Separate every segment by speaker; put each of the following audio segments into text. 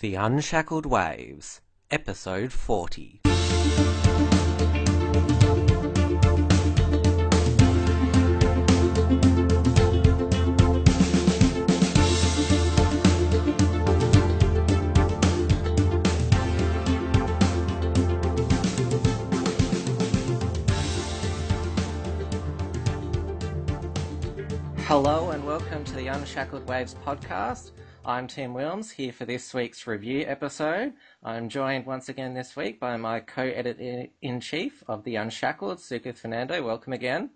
Speaker 1: The Unshackled Waves, Episode 40. Hello and welcome to the Unshackled Waves podcast. I'm Tim Wilms here for this week's review episode. I'm joined once again this week by my co-editor in chief of the Unshackled, Sukith Fernando. Welcome again.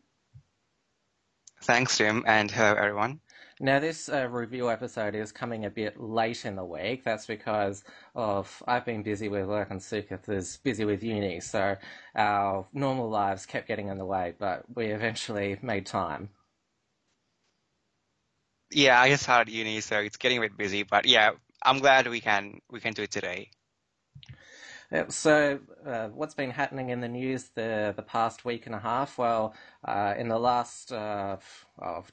Speaker 2: Thanks, Tim, and hello everyone.
Speaker 1: Now, this uh, review episode is coming a bit late in the week. That's because of I've been busy with work and Sukith is busy with uni, so our normal lives kept getting in the way, but we eventually made time.
Speaker 2: Yeah, I just started uni, so it's getting a bit busy, but yeah, I'm glad we can we can do it today.
Speaker 1: Yeah, so, uh, what's been happening in the news the the past week and a half? Well, uh, in the last uh,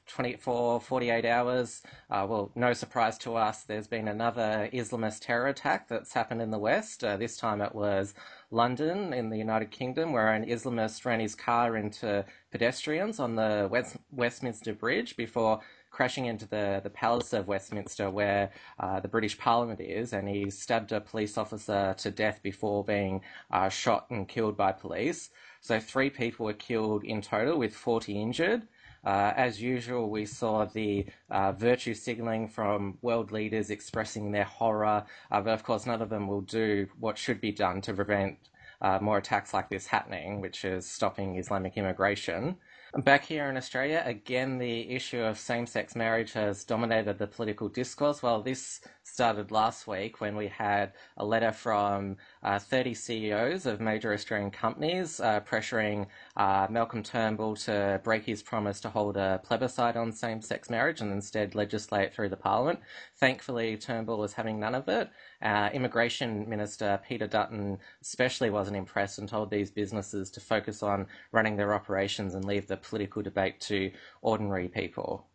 Speaker 1: 24, 48 hours, uh, well, no surprise to us, there's been another Islamist terror attack that's happened in the West. Uh, this time it was London in the United Kingdom, where an Islamist ran his car into pedestrians on the West, Westminster Bridge before crashing into the, the Palace of Westminster where uh, the British Parliament is, and he stabbed a police officer to death before being uh, shot and killed by police. So three people were killed in total, with 40 injured. Uh, as usual, we saw the uh, virtue signalling from world leaders expressing their horror, uh, but of course, none of them will do what should be done to prevent uh, more attacks like this happening, which is stopping Islamic immigration. Back here in Australia, again, the issue of same sex marriage has dominated the political discourse. Well, this started last week when we had a letter from uh, 30 CEOs of major Australian companies uh, pressuring uh, Malcolm Turnbull to break his promise to hold a plebiscite on same sex marriage and instead legislate through the parliament. Thankfully, Turnbull was having none of it. Uh, Immigration Minister Peter Dutton especially wasn't impressed and told these businesses to focus on running their operations and leave the political debate to ordinary people.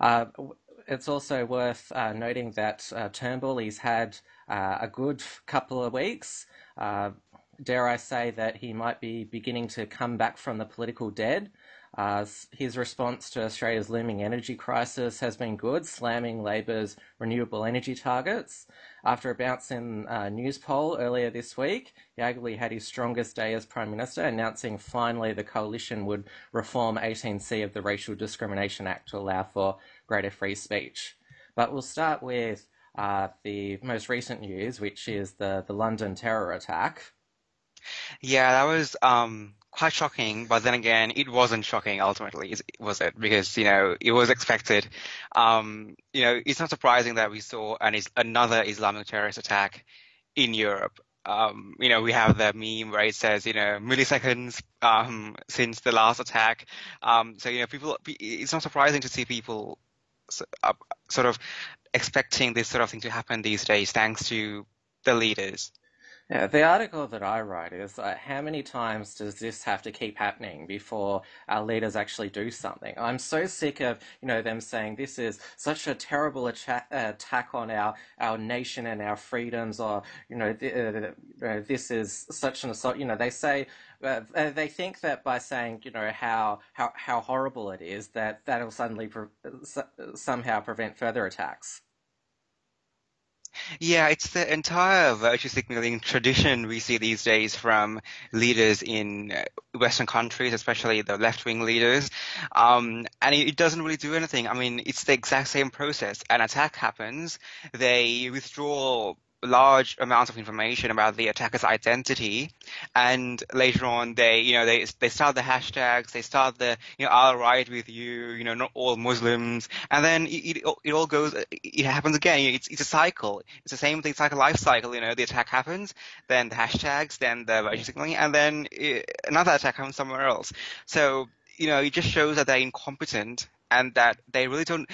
Speaker 1: Uh, it's also worth uh, noting that uh, Turnbull he's had uh, a good couple of weeks. Uh, dare I say that he might be beginning to come back from the political dead. Uh, his response to Australia's looming energy crisis has been good, slamming Labor's renewable energy targets. After a bounce in uh, Newspoll earlier this week, arguably had his strongest day as Prime Minister, announcing finally the coalition would reform 18C of the Racial Discrimination Act to allow for greater free speech. But we'll start with uh, the most recent news, which is the, the London terror attack.
Speaker 2: Yeah, that was um, quite shocking, but then again, it wasn't shocking ultimately, was it? Because, you know, it was expected. Um, you know, it's not surprising that we saw an, another Islamic terrorist attack in Europe. Um, you know, we have the meme where it says, you know, milliseconds um, since the last attack. Um, so, you know, people, it's not surprising to see people uh, sort of expecting this sort of thing to happen these days, thanks to the leaders.
Speaker 1: Yeah, the article that I write is uh, how many times does this have to keep happening before our leaders actually do something? I'm so sick of you know them saying this is such a terrible attack, attack on our our nation and our freedoms, or you know, th- uh, this is such an assault. You know, they say uh, they think that by saying you know how how how horrible it is that that'll suddenly pre- somehow prevent further attacks.
Speaker 2: Yeah, it's the entire virtue signaling tradition we see these days from leaders in uh, Western countries, especially the left wing leaders. Um, and it, it, doesn't really do anything. I mean, it's the exact same process. An attack happens, they withdraw large amounts of information about the attacker's identity, and later on they, you know, they they start the hashtags, they start the, you know, I'll ride with you, you know, not all Muslims, and then it, it, it all goes, it happens again. It's it's a cycle. It's the same thing. It's like a life cycle. You know, the attack happens, then the hashtags, then the virtue signaling, and then it, another attack happens somewhere else. So you know, it just shows that they're incompetent and that they really don't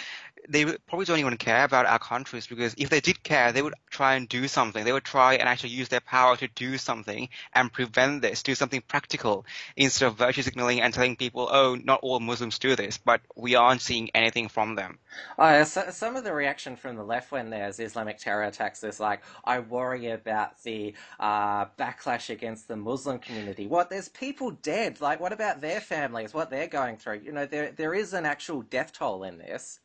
Speaker 2: they probably don't even care about our countries because if they did care, they would try and do something. They would try and actually use their power to do something and prevent this, do something practical instead of virtue signaling and telling people, oh, not all Muslims do this, but we aren't seeing anything from them.
Speaker 1: Oh, so, some of the reaction from the left when there's Islamic terror attacks is like, I worry about the uh, backlash against the Muslim community. What? There's people dead. Like, what about their families? What they're going through? You know, there there is an actual death toll in this.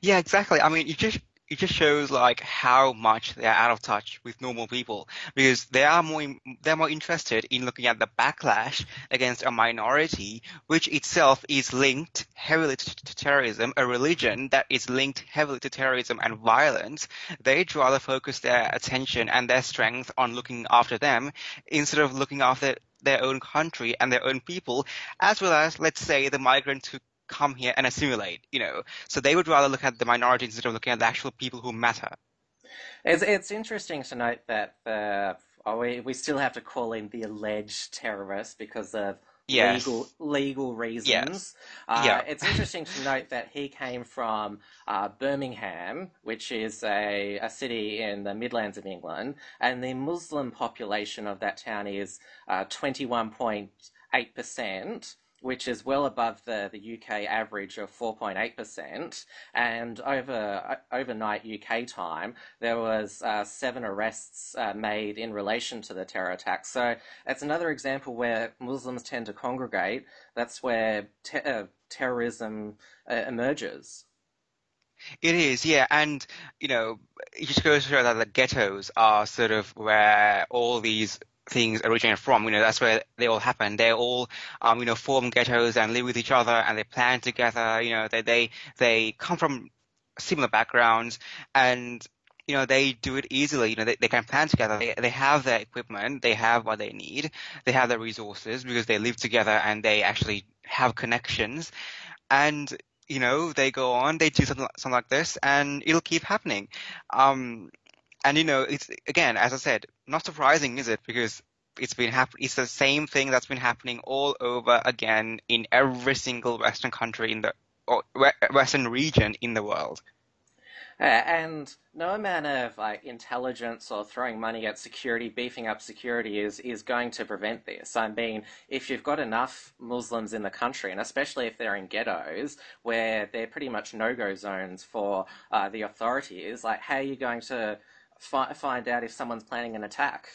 Speaker 2: Yeah, exactly. I mean, it just it just shows like how much they're out of touch with normal people because they are more they're more interested in looking at the backlash against a minority, which itself is linked heavily to, terrorism, a religion that is linked heavily to terrorism and violence. They'd rather focus their attention and their strength on looking after them instead of looking after their own country and their own people, as well as, let's say, the migrants who come here and assimilate, you know. So they would rather look at the minority instead of looking at the actual people who matter.
Speaker 1: It's, it's interesting to note that the, oh, we, we still have to call him the alleged terrorist because of yes. legal legal reasons. Yes. Uh, yeah. It's interesting to note that he came from uh, Birmingham, which is a, a city in the Midlands of England, and the Muslim population of that town is uh, 21.8% which is well above the, the UK average of 4.8%. And over overnight UK time, there was uh, seven arrests uh, made in relation to the terror attack. So it's another example where Muslims tend to congregate. That's where te- uh, terrorism uh, emerges.
Speaker 2: It is, yeah, and you know, it just goes to show that the ghettos are sort of where all these things originate from. You know, that's where they all happen. They all, um, you know, form ghettos and live with each other and they plan together. You know, they they they come from similar backgrounds and you know they do it easily. You know, they, they can plan together. They they have their equipment. They have what they need. They have their resources because they live together and they actually have connections. And you know, they go on, they do something, something like this, and it'll keep happening. Um, and you know, it's again, as I said, not surprising, is it? Because it's been hap- It's the same thing that's been happening all over again in every single Western country in the or Western region in the world.
Speaker 1: Uh, and no amount of like intelligence or throwing money at security, beefing up security is is going to prevent this. I mean, if you've got enough Muslims in the country, and especially if they're in ghettos where they're pretty much no-go zones for uh, the authorities, like how are you going to fi- find out if someone's planning an attack.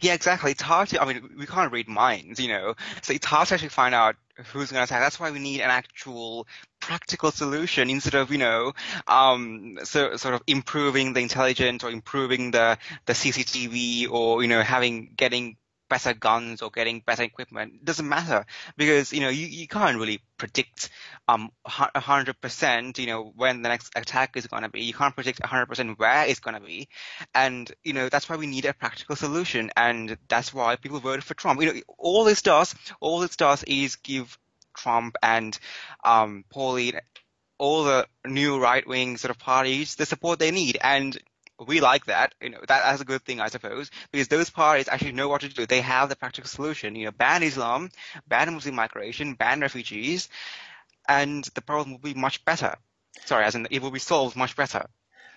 Speaker 2: Yeah, exactly. It's hard to, I mean, we can't read minds, you know, so it's hard to actually find out who's going to attack. That's why we need an actual practical solution instead of, you know, um, so, sort of improving the intelligence or improving the, the CCTV or, you know, having, getting better guns or getting better equipment. It doesn't matter because you know you, you can't really predict um hundred percent you know when the next attack is going to be. You can't predict hundred percent where it's going to be, and you know that's why we need a practical solution, and that's why people voted for Trump. You know all this does all this does is give Trump and um Pauline all the new right wing sort of parties the support they need. And we like that. You know, that, that's a good thing, I suppose, because those parties actually know what to do. They have the practical solution. You know, ban Islam, ban Muslim migration, ban refugees, and the problem will be much better. Sorry, as in it will be solved much better.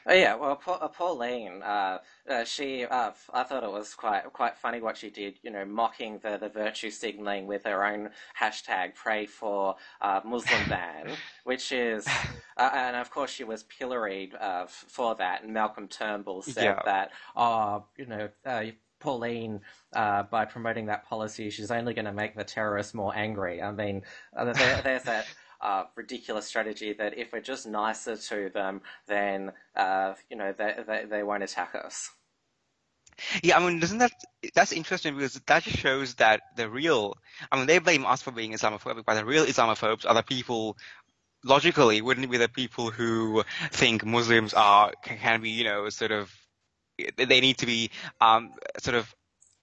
Speaker 1: Oh, yeah, well, uh, Pauline, uh, uh, she, uh, I thought it was quite quite funny what she did. You know, mocking the, the virtue signaling with her own hashtag "Pray for uh, Muslim ban," which is, uh, and of course she was pilloried for that. And Malcolm Turnbull said yeah. that, oh, you know. Pauline, uh, by promoting that policy, she's only going to make the terrorists more angry. I mean, there, there's that uh, ridiculous strategy that if we're just nicer to them, then uh, you know they, they they won't attack us.
Speaker 2: Yeah, I mean, doesn't that that's interesting because that just shows that the real I mean they blame us for being Islamophobic, but the real Islamophobes are the people logically wouldn't be the people who think Muslims are can, can be you know sort of they need to be um, sort of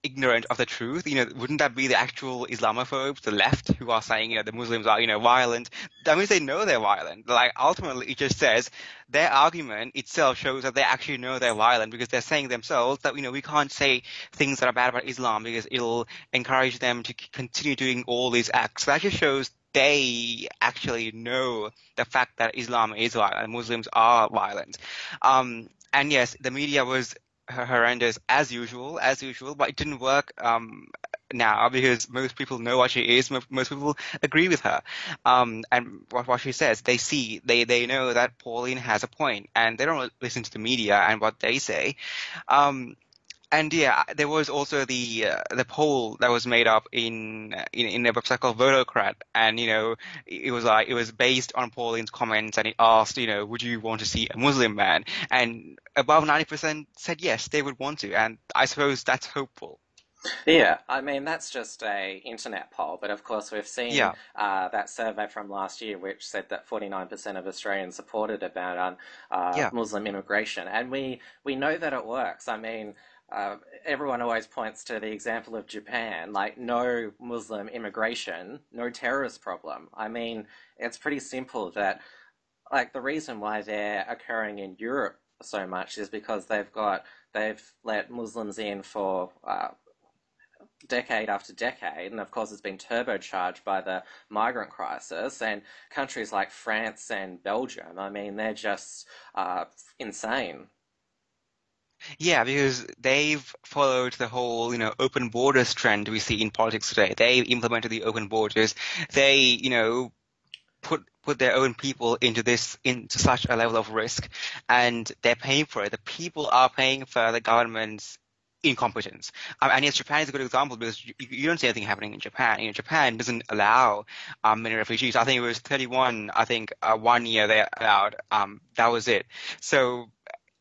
Speaker 2: ignorant of the truth. You know, wouldn't that be the actual Islamophobes, the left, who are saying, you know, the Muslims are, you know, violent? That means they know they're violent. Like, ultimately, it just says their argument itself shows that they actually know they're violent because they're saying themselves that, you know, we can't say things that are bad about Islam because it'll encourage them to continue doing all these acts. So That just shows they actually know the fact that Islam is violent, Muslims are violent. Um, and yes, the media was horrendous as usual, as usual, but it didn't work um, now because most people know what she is. Most people agree with her, um, and what, what she says. They see, they they know that Pauline has a point, and they don't listen to the media and what they say. Um, and yeah, there was also the uh, the poll that was made up in, in in a website called Votocrat, and you know it was like it was based on Pauline's comments, and it asked, you know, would you want to see a Muslim man? And above ninety percent said yes, they would want to, and I suppose that's hopeful.
Speaker 1: Yeah, I mean that's just a internet poll, but of course we've seen yeah. uh, that survey from last year, which said that forty nine percent of Australians supported about uh, yeah. Muslim immigration, and we we know that it works. I mean, uh, everyone always points to the example of Japan, like no Muslim immigration, no terrorist problem. I mean, it's pretty simple that, like, the reason why they're occurring in Europe so much is because they've got they've let Muslims in for uh, decade after decade, and of course it's been turbocharged by the migrant crisis. And countries like France and Belgium, I mean, they're just uh, insane.
Speaker 2: Yeah, because they've followed the whole, you know, open borders trend we see in politics today. They implemented the open borders. They, you know, put put their own people into this into such a level of risk, and they're paying for it. The people are paying for the government's incompetence. Um, and yes, Japan is a good example because you, you, don't see anything happening in Japan. You know, Japan doesn't allow um, many refugees. I think it was 31. I think uh, one year they allowed. Um, that was it. So,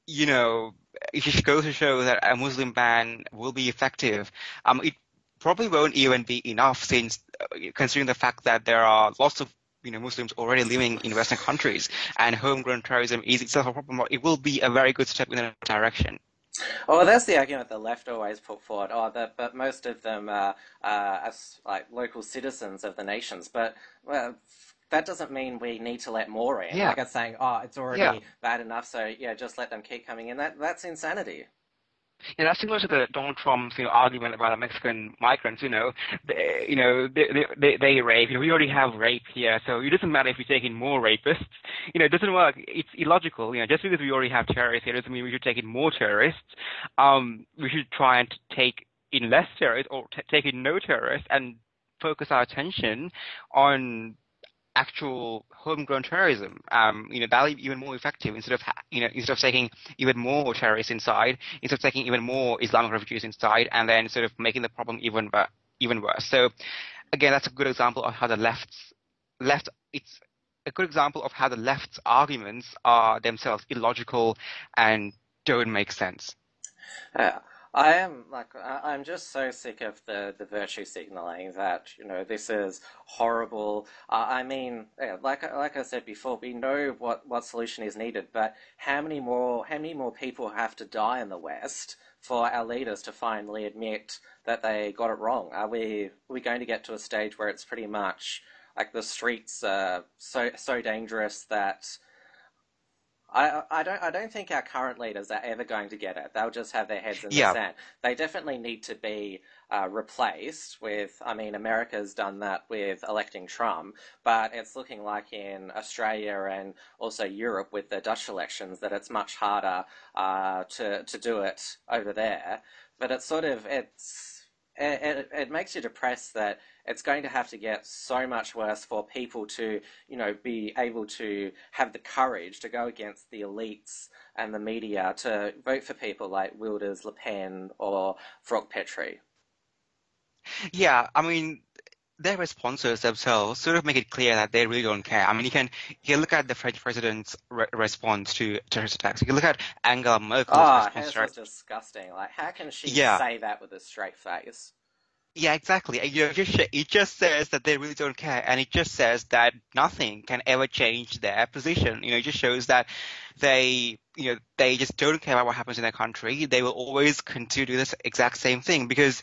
Speaker 2: you know, it just goes to show that a Muslim ban will be effective. Um, it probably won't even be enough since uh, considering the fact that there are lots of you know Muslims already living in Western countries and homegrown terrorism is itself a problem. It will be a very good step in that direction.
Speaker 1: Well, that's the argument the left always put forward. Oh, that, but most of them are, uh, like local citizens of the nations. But well, that doesn't mean we need to let more in. Yeah. Like it's saying, oh, it's already yeah. bad enough, so yeah, just let them keep coming in. That that's insanity.
Speaker 2: Yeah, that's similar to the Donald Trump's you know, argument about the Mexican migrants. You know, they, you know, they, they, they rape. You know, we already have rape here, so it doesn't matter if we take in more rapists. You know, it doesn't work. It's illogical. You know, just because we already have terrorists here doesn't mean we should take in more terrorists. Um, we should try and take in less terrorists or t- take in no terrorists and focus our attention on actual homegrown terrorism. Um, you know, that'll be even more effective instead of, you know, instead of taking even more terrorists inside, instead of taking even more Islamic refugees inside, and then sort of making the problem even even worse. So, again, that's a good example of how the left's left. It's a good example of how the left's arguments are themselves illogical and don't make sense.
Speaker 1: Uh, I am like I'm just so sick of the the virtue signaling that you know this is horrible. Uh, I mean, yeah, like like I said before, we know what what solution is needed, but how many more how many more people have to die in the West for our leaders to finally admit that they got it wrong? Are we are we going to get to a stage where it's pretty much like the streets are so so dangerous that I, I don't I don't think our current leaders are ever going to get it. They'll just have their heads in yeah. the sand. They definitely need to be uh, replaced with. I mean, America's done that with electing Trump, but it's looking like in Australia and also Europe with the Dutch elections that it's much harder uh, to to do it over there. But it's sort of it's it, it, makes you depressed that it's going to have to get so much worse for people to, you know, be able to have the courage to go against the elites and the media to vote for people like Wilders, Le Pen, or Frauke Petry.
Speaker 2: Yeah, I mean, their sponsors themselves sort of make it clear that they really don't care. I mean, you can you can look at the French president's re- response to terrorist attacks. You can look at Angela Merkel's
Speaker 1: oh,
Speaker 2: response.
Speaker 1: Oh, disgusting. Like, how can she yeah. say that with a straight face?
Speaker 2: Yeah, exactly. You know, just, it just says that they really don't care, and it just says that nothing can ever change their position. You know, it just shows that they, you know, they just don't care about what happens in their country. They will always continue to do this exact same thing because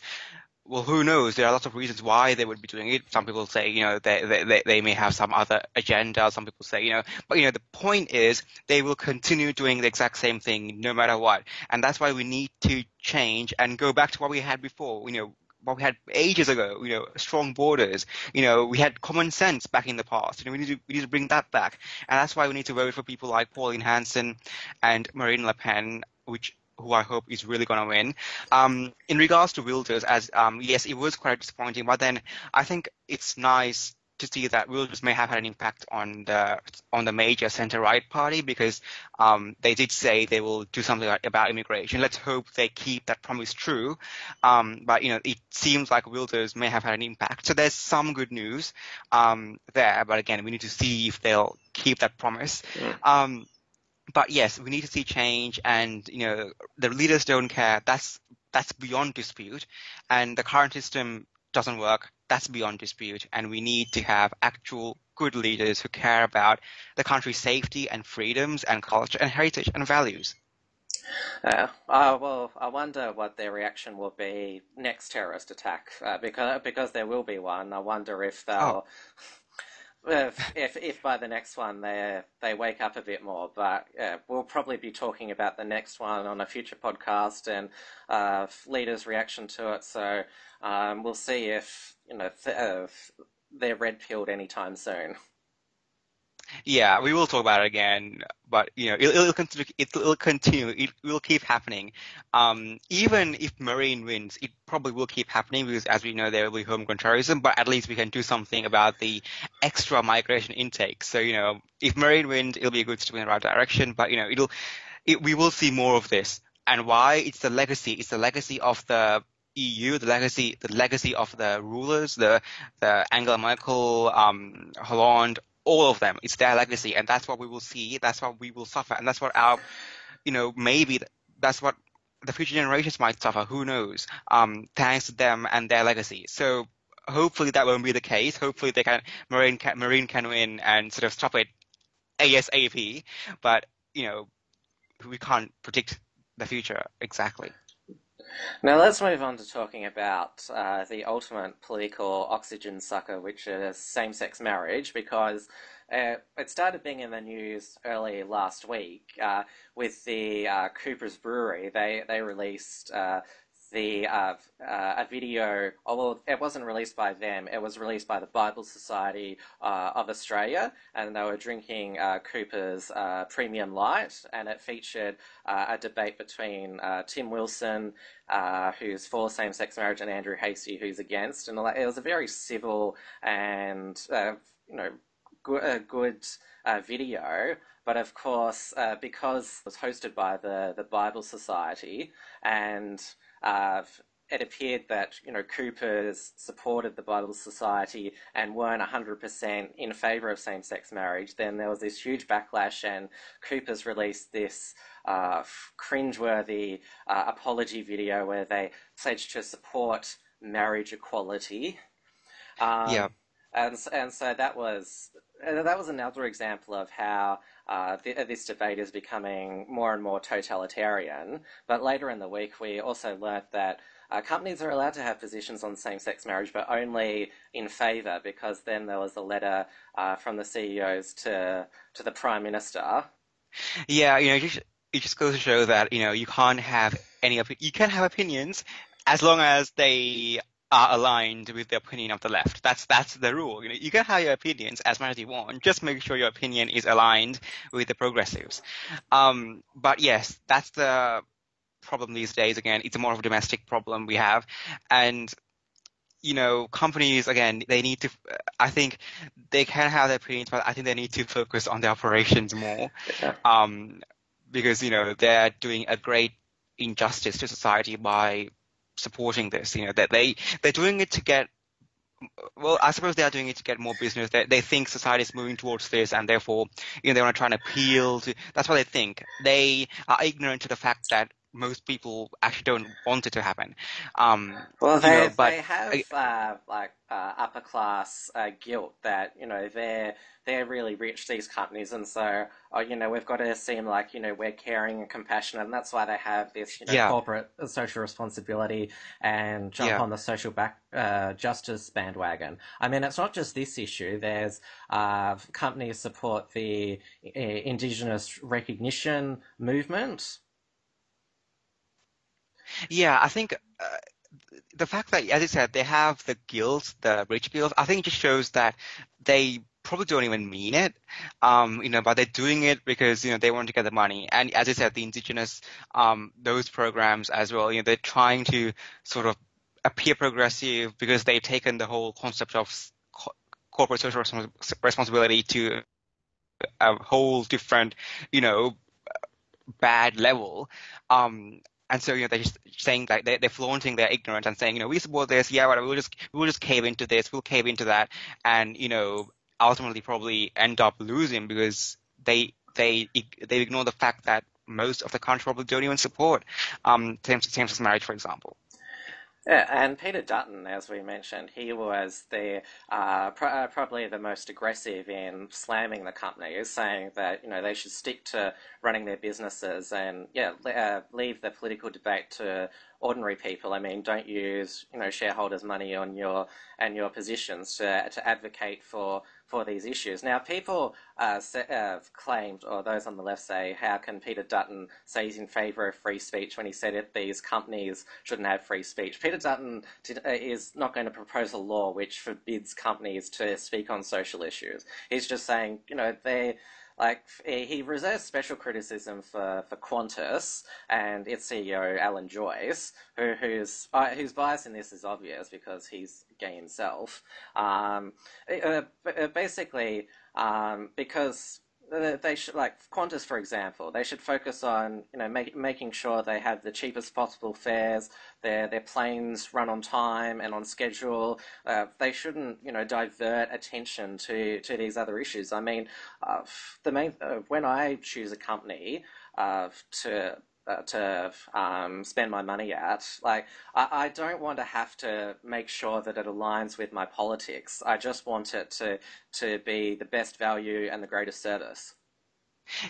Speaker 2: well, who knows? There are lots of reasons why they would be doing it. Some people say, you know, they, they, they may have some other agenda. Some people say, you know, but, you know, the point is they will continue doing the exact same thing no matter what. And that's why we need to change and go back to what we had before. You know, what we had ages ago. You know, strong borders. You know, we had common sense back in the past. You know, we need to we need to bring that back, and that's why we need to vote for people like Pauline Hanson and Marine Le Pen, which who I hope is really going to win. Um, in regards to Wilders, as um, yes, it was quite disappointing, but then I think it's nice to see that Wilders may have had an impact on the on the major centre right party because um, they did say they will do something about immigration. Let's hope they keep that promise true. Um, but you know, it seems like Wilders may have had an impact. So there's some good news um, there. But again, we need to see if they'll keep that promise. Yeah. But yes, we need to see change, and you know, the leaders don't care. That's that's beyond dispute, and the current system doesn't work, that's beyond dispute. And we need to have actual good leaders who care about the country's safety and freedoms and culture and heritage and values.
Speaker 1: Uh, uh, well, I wonder what their reaction will be next terrorist attack, uh, because because there will be one. I wonder if they'll, oh. If, if, if by the next one they they wake up a bit more. But we'll probably be talking about the next one on a future podcast and uh, leaders' reaction to it. So um, we'll see if you know th- uh, they're red pilled anytime soon.
Speaker 2: Yeah, we will talk about it again, but you know, it'll, it'll continue. It'll continue. It will keep happening. Um, even if Marine wins, it probably will keep happening because, as we know, there will be homegrown terrorism. But at least we can do something about the extra migration intake. So you know, if Marine wins, it'll be a good step in the right direction. But you know, it'll, it, we will see more of this. And why? It's the legacy. It's the legacy of the EU, the legacy, the legacy of the rulers, the the Angela Merkel, um, Hollande, all of them. It's their legacy, and that's what we will see. That's what we will suffer, and that's what our, you know, maybe that's what the future generations might suffer. Who knows? Um, thanks to them and their legacy. So hopefully that won't be the case. Hopefully they can Marine can, Marine can win and sort of stop it ASAP. But you know, we can't predict the future exactly.
Speaker 1: Now let's move on to talking about uh, the ultimate political oxygen sucker, which is same-sex marriage, because uh, it started being in the news early last week uh, with the uh, Cooper's Brewery. They they released uh, the uh, uh, a video. Although it wasn't released by them, it was released by the Bible Society uh, of Australia, and they were drinking uh, Cooper's uh, Premium Light, and it featured uh, a debate between Tim Wilson, who's for same-sex marriage, and Andrew Hastie, who's against. And it was a very civil and you know good, good video. But of course, because it was hosted by the, the Bible Society and uh, it appeared that you know Coopers supported the Bible Society and weren't 100% in favor of same-sex marriage, then there was this huge backlash, and Coopers released this uh, cringeworthy uh, apology video where they pledged to support marriage equality.
Speaker 2: Um, yeah.
Speaker 1: And, and so that was that was another example of how uh, th- this debate is becoming more and more totalitarian. But later in the week, we also learnt that uh, companies are allowed to have positions on same-sex marriage, but only in favour, because then there was a letter uh, from the CEOs to to the Prime Minister.
Speaker 2: Yeah, you know, it just, goes to show that you know you can't have any you can have opinions as long as they are aligned with the opinion of the left. That's that's the rule. You know, you can have your opinions as much as you want. Just make sure your opinion is aligned with the progressives. Um, but yes, that's the problem these days. Again, it's more of a domestic problem we have, and you know, companies again, they need to. I think they can have their opinions, but I think they need to focus on the operations more, um, because you know they're doing a great injustice to society by supporting this. You know, that they they're doing it to get. Well, I suppose they are doing it to get more business. They, they think society is moving towards this, and therefore, you know, they want to try and appeal to. That's what they think. They are ignorant to the fact that most people actually don't want it to happen. Um,
Speaker 1: well, they, you know, but, they have uh, like uh, upper class uh, guilt that you know they're they're really rich these companies, and so oh, you know we've got to seem like you know we're caring and compassionate, and that's why they have this you know yeah. corporate social responsibility and jump yeah. on the social back uh, justice bandwagon. I mean, it's not just this issue. There's uh, companies support the uh, indigenous recognition movement
Speaker 2: yeah, I think uh, the fact that, as I said, they have the guilds, the rich guilds, I think it just shows that they probably don't even mean it, um, you know, but they're doing it because, you know, they want to get the money. And as I said, the indigenous, um, those programs as well, you know, they're trying to sort of appear progressive because they've taken the whole concept of corporate social responsibility to a whole different, you know, bad level. Um, and so, you know, they're just saying that they're, they're flaunting their ignorance and saying, you know, we support this, yeah, whatever, we'll just, we'll just cave into this, we'll cave into that, and, you know, ultimately probably end up losing because they, they, they ignore the fact that most of the country probably don't even support, um, same-sex marriage, for example.
Speaker 1: Yeah, and Peter Dutton, as we mentioned, he was the uh, pr- uh, probably the most aggressive in slamming the companies, saying that you know they should stick to running their businesses and yeah, uh, leave the political debate to ordinary people. I mean, don't use you know shareholders' money on your and your positions to to advocate for for these issues. Now, people uh, have claimed, or those on the left say, how can Peter Dutton say he's in favour of free speech when he said that these companies shouldn't have free speech? Peter Dutton uh, is not going to propose a law which forbids companies to speak on social issues. He's just saying, you know, they like he reserves special criticism for, for Qantas and its CEO Alan Joyce, who, whose uh, whose bias in this is obvious because he's gay himself. Um, uh basically, um, because they should like Qantas, for example. They should focus on you know make, making sure they have the cheapest possible fares. Their their planes run on time and on schedule. Uh, they shouldn't you know divert attention to to these other issues. I mean, uh, the main uh, when I choose a company uh, to to um, spend my money at. Like, I, I, don't want to have to make sure that it aligns with my politics. I just want it to to be the best value and the greatest service.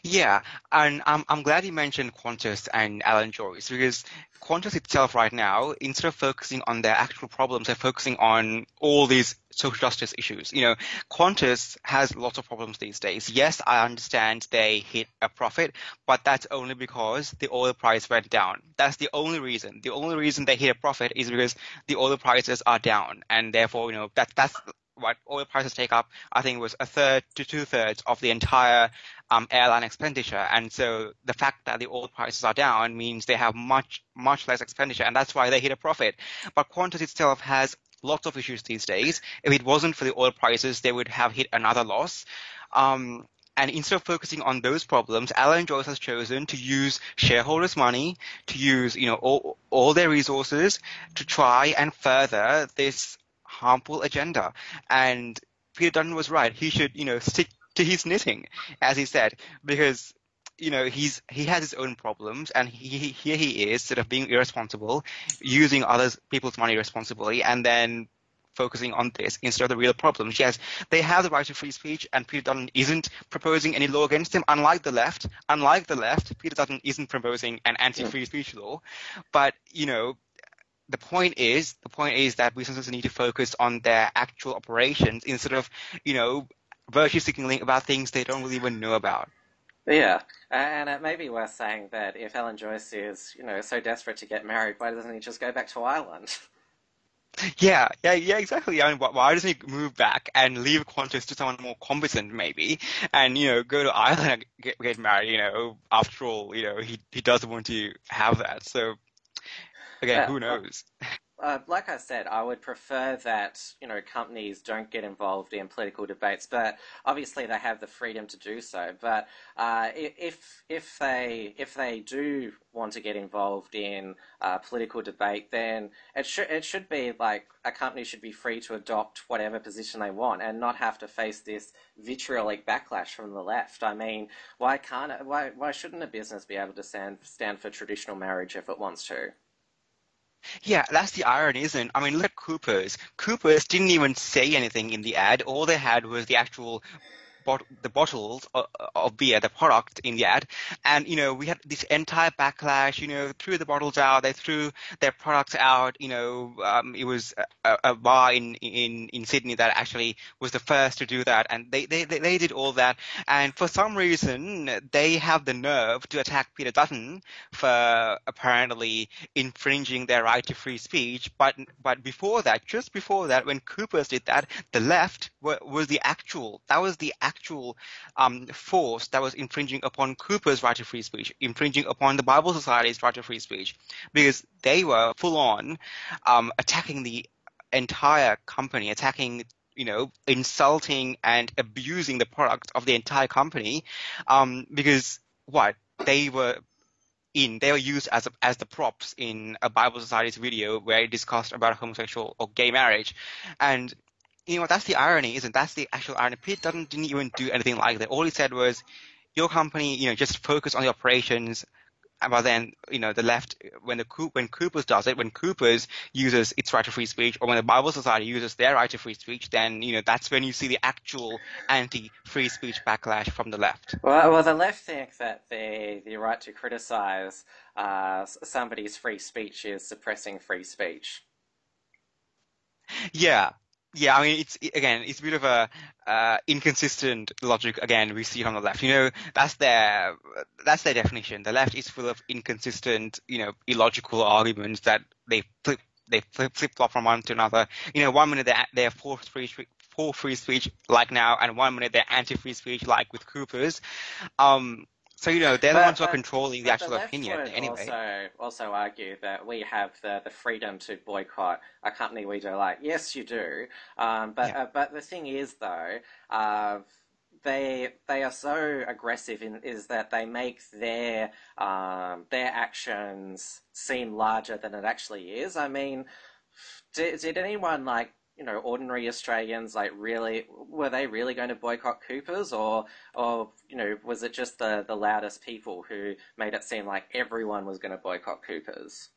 Speaker 2: Yeah, and I'm I'm glad you mentioned Qantas and Alan Joyce because Qantas itself right now, instead of focusing on their actual problems, they're focusing on all these social justice issues. You know, Qantas has lots of problems these days. Yes, I understand they hit a profit, but that's only because the oil price went down. That's the only reason. The only reason they hit a profit is because the oil prices are down, and therefore, you know, that that's what oil prices take up, I think it was a third to two thirds of the entire um, airline expenditure. And so the fact that the oil prices are down means they have much, much less expenditure, and that's why they hit a profit. But Qantas itself has lots of issues these days. If it wasn't for the oil prices, they would have hit another loss. Um, and instead of focusing on those problems, Alan Joyce has chosen to use shareholders' money, to use you know all, all their resources to try and further this harmful agenda. And Peter Dutton was right. He should, you know, stick to his knitting, as he said, because you know he's he has his own problems, and he, he, here he is, sort of being irresponsible, using others people's money responsibly, and then focusing on this instead of the real problems. Yes, they have the right to free speech, and Peter Dutton isn't proposing any law against them. Unlike the left, unlike the left, Peter Dutton isn't proposing an anti-free speech law. But you know, the point is the point is that businesses need to focus on their actual operations instead of you know virtue signaling about things they don't really even know about.
Speaker 1: Yeah, and it may be worth saying that if Alan Joyce is, you know, so desperate to get married, why doesn't he just go back to Ireland?
Speaker 2: Yeah, yeah, yeah, exactly. I mean, why doesn't he move back and leave Qantas to someone more competent, maybe, and you know, go to Ireland and get, get married? You know, after all, you know, he he doesn't want to have that. So Again, yeah, who knows?
Speaker 1: Uh, like I said, I would prefer that you know companies don't get involved in political debates, but obviously they have the freedom to do so. But uh, if if they if they do want to get involved in uh, political debate, then it should it should be like a company should be free to adopt whatever position they want and not have to face this vitriolic backlash from the left. I mean, why can't it, why why shouldn't a business be able to stand stand for traditional marriage if it wants to?
Speaker 2: Yeah, that's the irony, isn't it? I mean, look at Coopers. Coopers didn't even say anything in the ad. All they had was the actual bot- the bottles of, of, beer, the product in the ad, and you know we had this entire backlash. You know, threw the bottles out, they threw their products out. You know, um, it was a, a, bar in, in in Sydney that actually was the first to do that, and they, they they did all that. And for some reason, they have the nerve to attack Peter Dutton for apparently infringing their right to free speech. But but before that, just before that, when Coopers did that, the left were, was the actual that was the actual um, force that was infringing upon Cooper's right to free speech, infringing upon the Bible Society's right to free speech, because they were full on um, attacking the entire company, attacking you know, insulting and abusing the product of the entire company, um, because what? They were in they were used as a, as the props in a Bible Society's video where it discussed about homosexual or gay marriage, and you know that's the irony, isn't that's the actual irony? Pete doesn't didn't even do anything like that. All he said was, your company, you know, just focus on the operations, but then you know the left when the when Coopers does it when Coopers uses its right to free speech or when the Bible Society uses their right to free speech then you know that's when you see the actual anti-free speech backlash from the left.
Speaker 1: Well, well the left think that the the right to criticize uh, somebody's free speech is suppressing free speech.
Speaker 2: Yeah, yeah, I mean, it's again, it's a bit of a uh, inconsistent logic. Again, we see it on the left. You know, that's their that's their definition. The left is full of inconsistent, you know, illogical arguments that they flip they flip flop from one to another. You know, one minute they're they're for free for free speech like now, and one minute they're anti free speech like with Coopers. Um, so you know they're but, the ones who are controlling the actual
Speaker 1: the
Speaker 2: opinion anyway.
Speaker 1: Also, also argue that we have the, the freedom to boycott a company we don't like. Yes, you do. Um, but yeah. uh, but the thing is though, uh, they they are so aggressive in is that they make their um, their actions seem larger than it actually is. I mean, did, did anyone like you know, ordinary Australians, like really, were they really going to boycott Coopers, or, or you know, was it just the the loudest people who made it seem like everyone was going to boycott Coopers?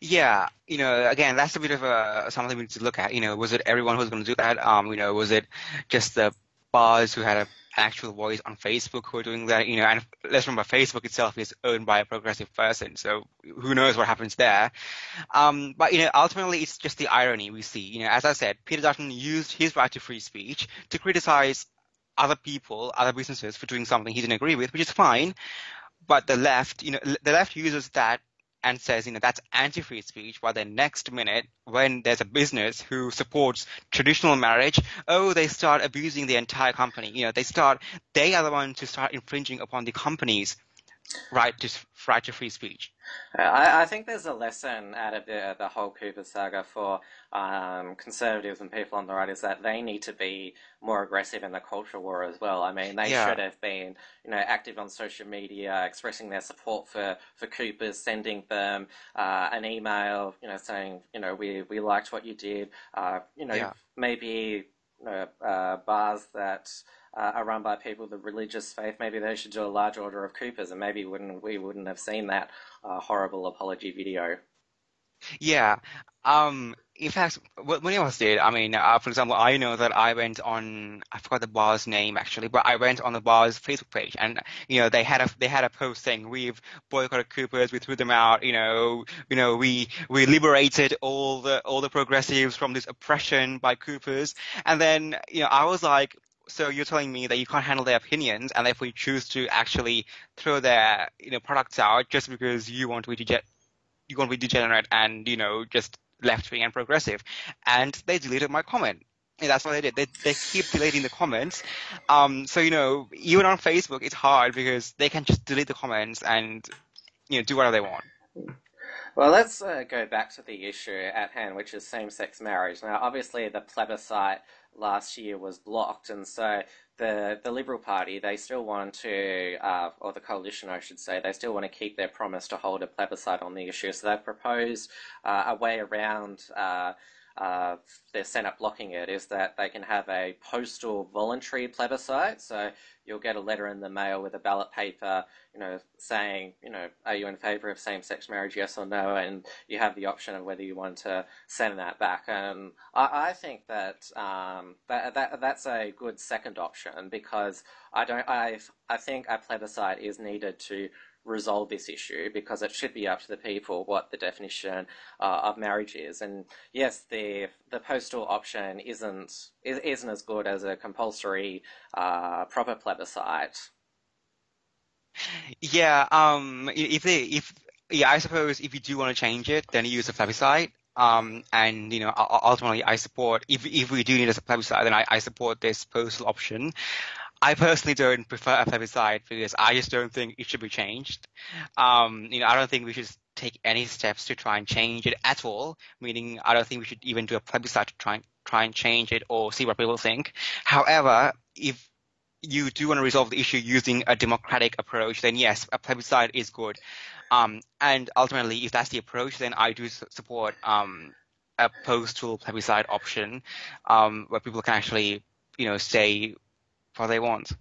Speaker 2: Yeah, you know, again, that's a bit of a something we need to look at. You know, was it everyone who was going to do that? Um, you know, was it just the bars who had a actual voice on Facebook who are doing that, you know, and let's remember Facebook itself is owned by a progressive person, so who knows what happens there. Um, but, you know, ultimately it's just the irony we see. You know, as I said, Peter Dutton used his right to free speech to criticize other people, other businesses for doing something he didn't agree with, which is fine. But the left, you know, the left uses that and says, you know, that's anti-free speech, while the next minute, when there's a business who supports traditional marriage, oh, they start abusing the entire company. You know, they start, they are the ones who start infringing upon the company's right to right to free speech.
Speaker 1: I, I think there's a lesson out of the the whole Cooper saga for um, conservatives and people on the right is that they need to be more aggressive in the culture war as well. I mean, they yeah. should have been you know active on social media, expressing their support for for Coopers, sending them uh, an email, you know, saying you know we we liked what you did. Uh, you know, yeah. maybe you know, uh, bars that uh, are run by people of the religious faith, maybe they should do a large order of Coopers, and maybe wouldn't we wouldn't have seen that uh, horrible apology video.
Speaker 2: Yeah. Um, in fact, many of us did, I mean, uh, for example, I know that I went on, I forgot the bar's name actually, but I went on the bar's Facebook page and, you know, they had a, they had a post saying, we've boycotted Coopers, we threw them out, you know, you know, we, we liberated all the, all the progressives from this oppression by Coopers. And then, you know, I was like, so you're telling me that you can't handle their opinions, and therefore you choose to actually throw their you know products out just because you want to be dege- you want to be degenerate and you know just left wing and progressive, and they deleted my comment. And that's what they did. They they keep deleting the comments. Um, so you know, even on Facebook, it's hard because they can just delete the comments and you know do whatever they want.
Speaker 1: Well, let's uh, go back to the issue at hand, which is same-sex marriage. Now, obviously, the plebiscite last year was blocked, and so the the Liberal Party they still want to, uh, or the coalition, I should say, they still want to keep their promise to hold a plebiscite on the issue. So they've proposed uh, a way around. Uh, their Senate blocking it is that they can have a postal voluntary plebiscite. So you'll get a letter in the mail with a ballot paper, you know, saying, you know, are you in favour of same-sex marriage, yes or no, and you have the option of whether you want to send that back. And I, I think that, um, that that that's a good second option because I don't, I I think a plebiscite is needed to resolve this issue because it should be up to the people what the definition uh, of marriage is. And yes, the the postal option isn't isn't as good as a compulsory uh, proper plebiscite.
Speaker 2: Yeah, um, if they if yeah, I suppose if you do want to change it, then you use a plebiscite. Um, and you know, ultimately, I support if if we do need a plebiscite, then I, I support this postal option. I personally don't prefer a plebiscite because I just don't think it should be changed. Um, you know, I don't think we should take any steps to try and change it at all. Meaning, I don't think we should even do a plebiscite to try and try and change it or see what people think. However, if you do want to resolve the issue using a democratic approach, then yes, a plebiscite is good. Um, and ultimately, if that's the approach, then I do support um, a postal plebiscite option um, where people can actually, you know, say what they want.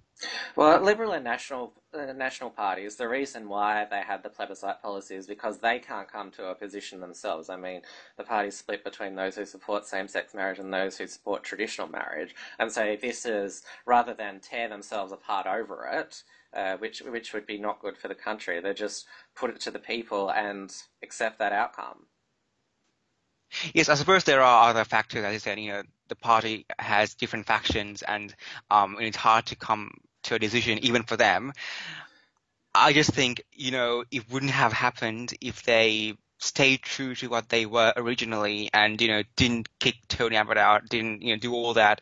Speaker 1: Well, Liberal and National uh, National parties, the reason why they had the plebiscite policy is because they can't come to a position themselves. I mean, the party's split between those who support same-sex marriage and those who support traditional marriage, and so this is rather than tear themselves apart over it, uh, which which would be not good for the country. They just put it to the people and accept that outcome.
Speaker 2: Yes, I suppose there are other factors, as you said, you know, the party has different factions and um, it's hard to come to a decision even for them. I just think, you know, it wouldn't have happened if they stayed true to what they were originally and you know didn't kick Tony Abbott out, didn't you know do all that,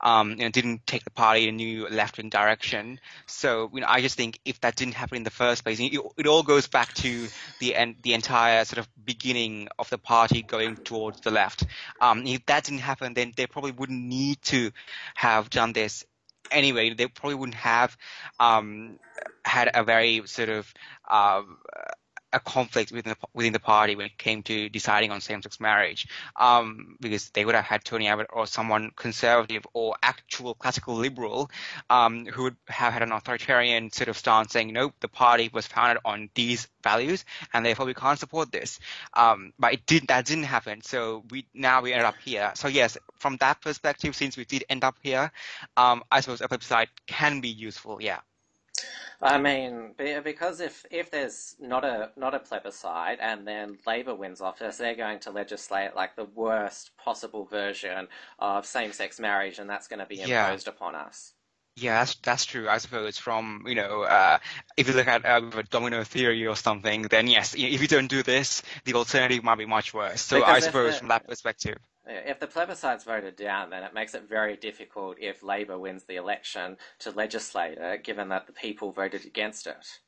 Speaker 2: um, you know didn't take the party in a new left wing direction. So you know I just think if that didn't happen in the first place, it, it all goes back to the en- the entire sort of beginning of the party going towards the left. Um, if that didn't happen, then they probably wouldn't need to have done this anyway. They probably wouldn't have um, had a very sort of uh, a conflict within the, within the party when it came to deciding on same-sex marriage, um, because they would have had Tony Abbott or someone conservative or actual classical liberal um, who would have had an authoritarian sort of stance saying, no, the party was founded on these values and therefore we can't support this. Um, but it did that didn't happen, so we now we ended up here. So yes, from that perspective, since we did end up here, um, I suppose a website can be useful. Yeah.
Speaker 1: I mean, because if if there's not a not a plebiscite and then Labor wins office, they're going to legislate like the worst possible version of same-sex marriage, and that's going to be imposed yeah. upon us.
Speaker 2: Yeah, that's that's true. I suppose from you know, uh, if you look at uh, a domino theory or something, then yes, if you don't do this, the alternative might be much worse. So because I suppose the, from that perspective.
Speaker 1: If the plebiscite's voted down, then it makes it very difficult if Labor wins the election to legislate it, given that the people voted against it.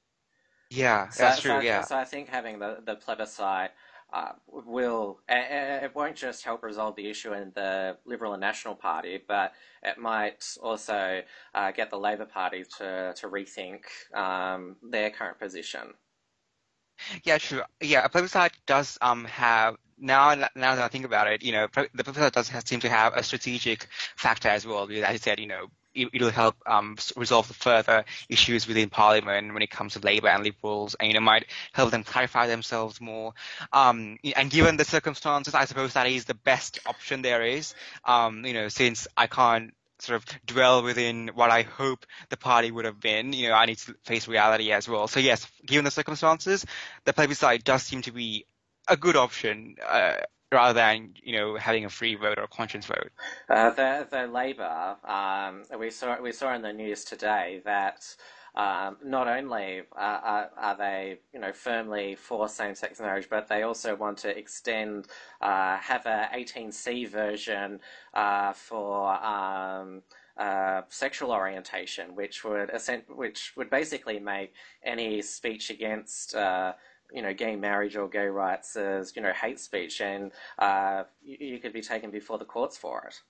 Speaker 2: Yeah, so, that's true.
Speaker 1: So,
Speaker 2: yeah.
Speaker 1: So I think having the the plebiscite uh, will it won't just help resolve the issue in the Liberal and National Party, but it might also uh, get the Labor Party to to rethink um, their current position.
Speaker 2: Yeah, true. Yeah, a plebiscite does um have now now that I think about it, you know, the plebiscite does seem to have a strategic factor as well. Because as I said, you know, it, will help um, resolve the further issues within Parliament when it comes to Labour and Liberals, and you know, might help them clarify themselves more. Um, and given the circumstances, I suppose that is the best option there is. Um, you know, since I can't sort of dwell within what I hope the party would have been. You know, I need to face reality as well. So yes, given the circumstances, the plebiscite does seem to be a good option. Uh, rather than you know having a free vote or a conscience vote.
Speaker 1: Uh, the the Labor, um, we saw we saw in the news today that um, not only are, are, they, you know, firmly for same-sex marriage, but they also want to extend, uh, have a 18C version uh, for um, uh, sexual orientation, which would which would basically make any speech against uh, you know, gay marriage or gay rights as, you know, hate speech, and uh, you, you, could be taken before the courts for it.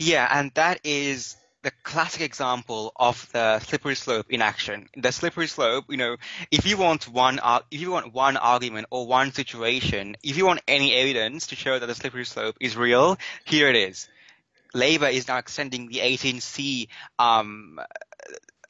Speaker 2: Yeah, and that is the classic example of the slippery slope in action. The slippery slope, you know, if you want one, if you want one argument or one situation, if you want any evidence to show that the slippery slope is real, here it is. Labour is now extending the 18C um,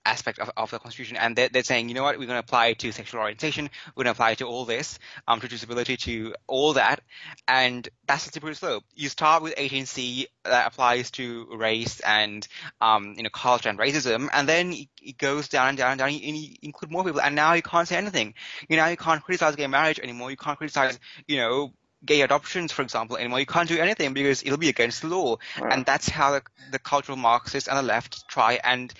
Speaker 2: aspect of, of the constitution, and they're, they're, saying, you know what, we're going to apply it to sexual orientation, we're going to apply it to all this, um, to disability, to all that, and that's the slippery slope. You start with 18C that applies to race and, um, you know, culture and racism, and then it goes down and down and down, and you include more people, and now you can't say anything. You know, you can't criticize gay marriage anymore, you can't criticize, you know, gay adoptions, for example, anymore. You can't do anything because it'll be against the law. And that's how the, the cultural Marxists and the left try and